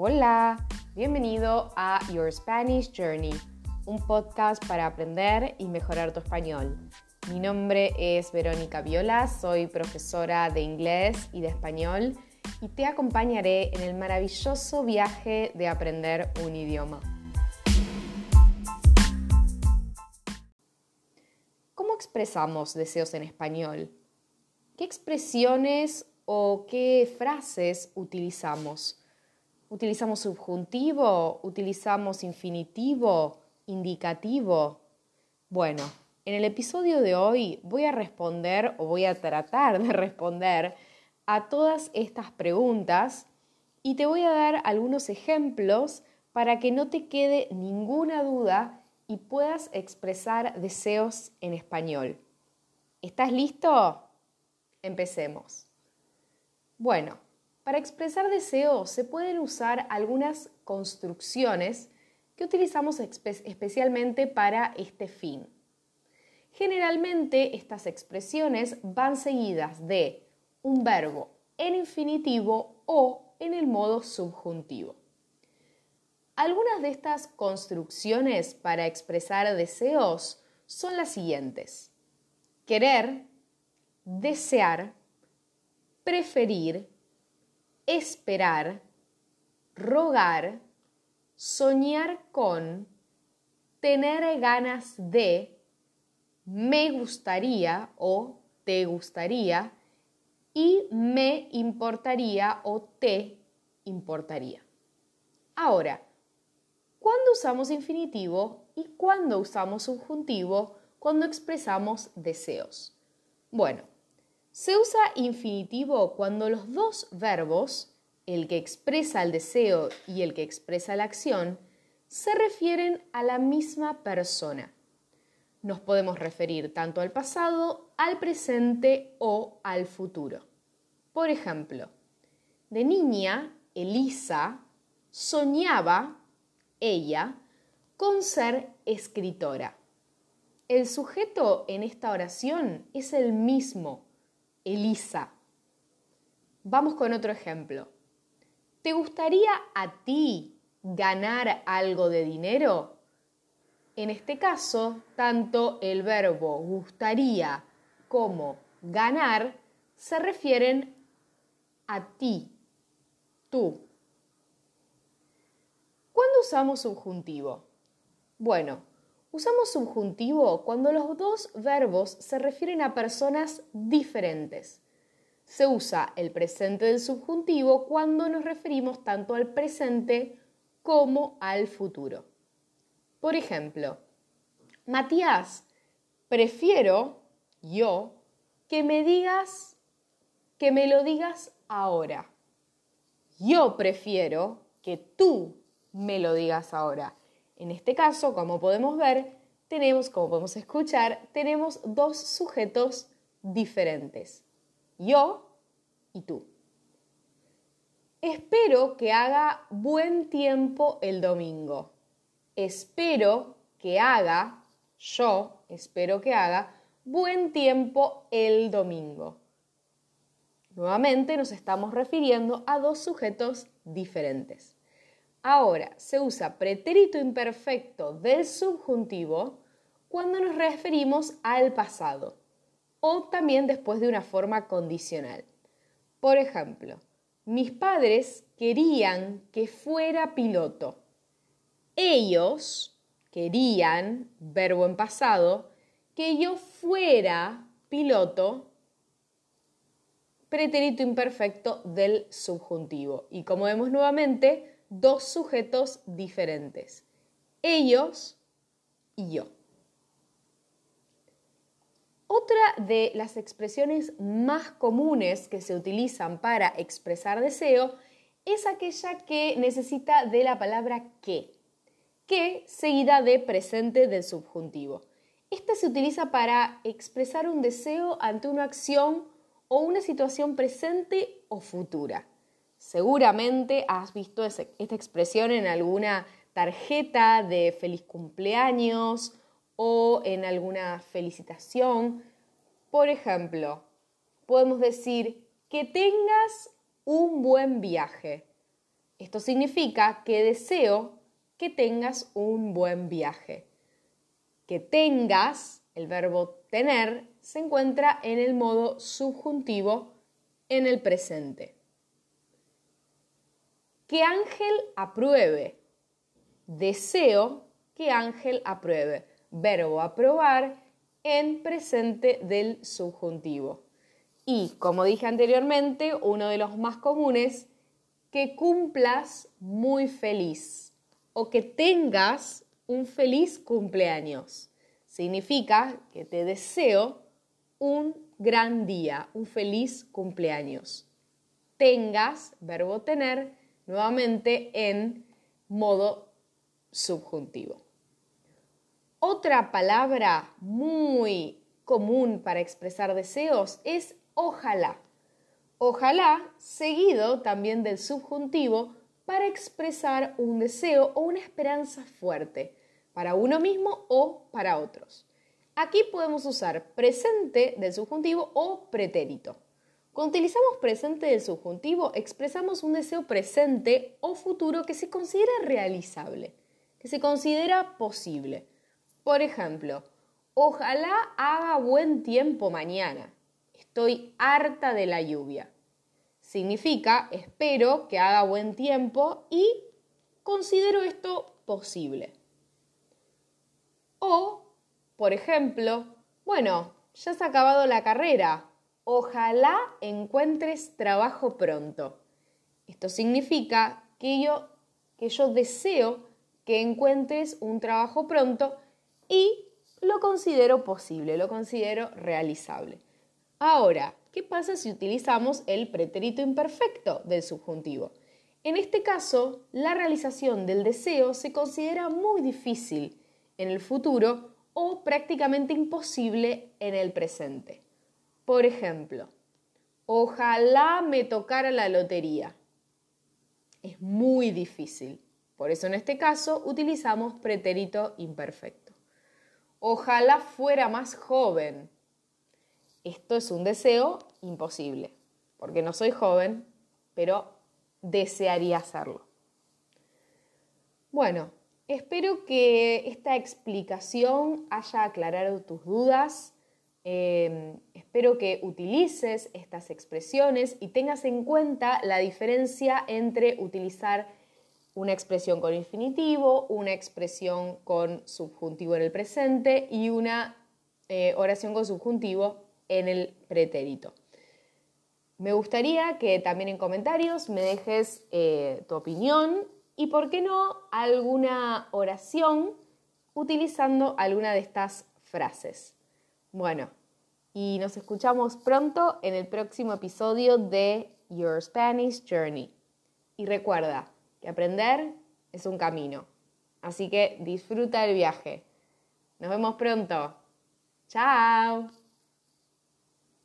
Hola, bienvenido a Your Spanish Journey, un podcast para aprender y mejorar tu español. Mi nombre es Verónica Viola, soy profesora de inglés y de español y te acompañaré en el maravilloso viaje de aprender un idioma. ¿Cómo expresamos deseos en español? ¿Qué expresiones o qué frases utilizamos? ¿Utilizamos subjuntivo? ¿Utilizamos infinitivo? ¿Indicativo? Bueno, en el episodio de hoy voy a responder o voy a tratar de responder a todas estas preguntas y te voy a dar algunos ejemplos para que no te quede ninguna duda y puedas expresar deseos en español. ¿Estás listo? Empecemos. Bueno, para expresar deseos se pueden usar algunas construcciones que utilizamos especialmente para este fin. Generalmente estas expresiones van seguidas de un verbo en infinitivo o en el modo subjuntivo. Algunas de estas construcciones para expresar deseos son las siguientes. Querer, desear, preferir, esperar, rogar, soñar con, tener ganas de, me gustaría o te gustaría y me importaría o te importaría. Ahora, ¿cuándo usamos infinitivo y cuándo usamos subjuntivo cuando expresamos deseos? Bueno, se usa infinitivo cuando los dos verbos, el que expresa el deseo y el que expresa la acción, se refieren a la misma persona. Nos podemos referir tanto al pasado, al presente o al futuro. Por ejemplo, de niña, Elisa soñaba, ella, con ser escritora. El sujeto en esta oración es el mismo, Elisa. Vamos con otro ejemplo. ¿Te gustaría a ti ganar algo de dinero? En este caso, tanto el verbo gustaría como ganar se refieren a ti, tú. ¿Cuándo usamos subjuntivo? Bueno, Usamos subjuntivo cuando los dos verbos se refieren a personas diferentes. Se usa el presente del subjuntivo cuando nos referimos tanto al presente como al futuro. Por ejemplo, Matías, prefiero yo que me digas que me lo digas ahora. Yo prefiero que tú me lo digas ahora. En este caso, como podemos ver, tenemos, como podemos escuchar, tenemos dos sujetos diferentes. Yo y tú. Espero que haga buen tiempo el domingo. Espero que haga, yo espero que haga buen tiempo el domingo. Nuevamente nos estamos refiriendo a dos sujetos diferentes. Ahora, se usa pretérito imperfecto del subjuntivo cuando nos referimos al pasado o también después de una forma condicional. Por ejemplo, mis padres querían que fuera piloto. Ellos querían, verbo en pasado, que yo fuera piloto, pretérito imperfecto del subjuntivo. Y como vemos nuevamente, dos sujetos diferentes, ellos y yo. Otra de las expresiones más comunes que se utilizan para expresar deseo es aquella que necesita de la palabra que, que seguida de presente del subjuntivo. Esta se utiliza para expresar un deseo ante una acción o una situación presente o futura. Seguramente has visto esta expresión en alguna tarjeta de feliz cumpleaños o en alguna felicitación. Por ejemplo, podemos decir que tengas un buen viaje. Esto significa que deseo que tengas un buen viaje. Que tengas, el verbo tener, se encuentra en el modo subjuntivo en el presente. Que Ángel apruebe. Deseo que Ángel apruebe. Verbo aprobar en presente del subjuntivo. Y, como dije anteriormente, uno de los más comunes, que cumplas muy feliz o que tengas un feliz cumpleaños. Significa que te deseo un gran día, un feliz cumpleaños. Tengas, verbo tener, nuevamente en modo subjuntivo. Otra palabra muy común para expresar deseos es ojalá. Ojalá seguido también del subjuntivo para expresar un deseo o una esperanza fuerte para uno mismo o para otros. Aquí podemos usar presente del subjuntivo o pretérito. Cuando utilizamos presente del subjuntivo, expresamos un deseo presente o futuro que se considera realizable, que se considera posible. Por ejemplo, ojalá haga buen tiempo mañana. Estoy harta de la lluvia. Significa espero que haga buen tiempo y considero esto posible. O por ejemplo, bueno, ya has acabado la carrera. Ojalá encuentres trabajo pronto. Esto significa que yo, que yo deseo que encuentres un trabajo pronto y lo considero posible, lo considero realizable. Ahora, ¿qué pasa si utilizamos el pretérito imperfecto del subjuntivo? En este caso, la realización del deseo se considera muy difícil en el futuro o prácticamente imposible en el presente. Por ejemplo, ojalá me tocara la lotería. Es muy difícil. Por eso en este caso utilizamos pretérito imperfecto. Ojalá fuera más joven. Esto es un deseo imposible, porque no soy joven, pero desearía hacerlo. Bueno, Espero que esta explicación haya aclarado tus dudas. Em, espero que utilices estas expresiones y tengas en cuenta la diferencia entre utilizar una expresión con infinitivo, una expresión con subjuntivo en el presente y una eh, oración con subjuntivo en el pretérito. Me gustaría que también en comentarios me dejes eh, tu opinión y, ¿por qué no, alguna oración utilizando alguna de estas frases? Bueno, y nos escuchamos pronto en el próximo episodio de Your Spanish Journey. Y recuerda que aprender es un camino, así que disfruta el viaje. Nos vemos pronto. Chao.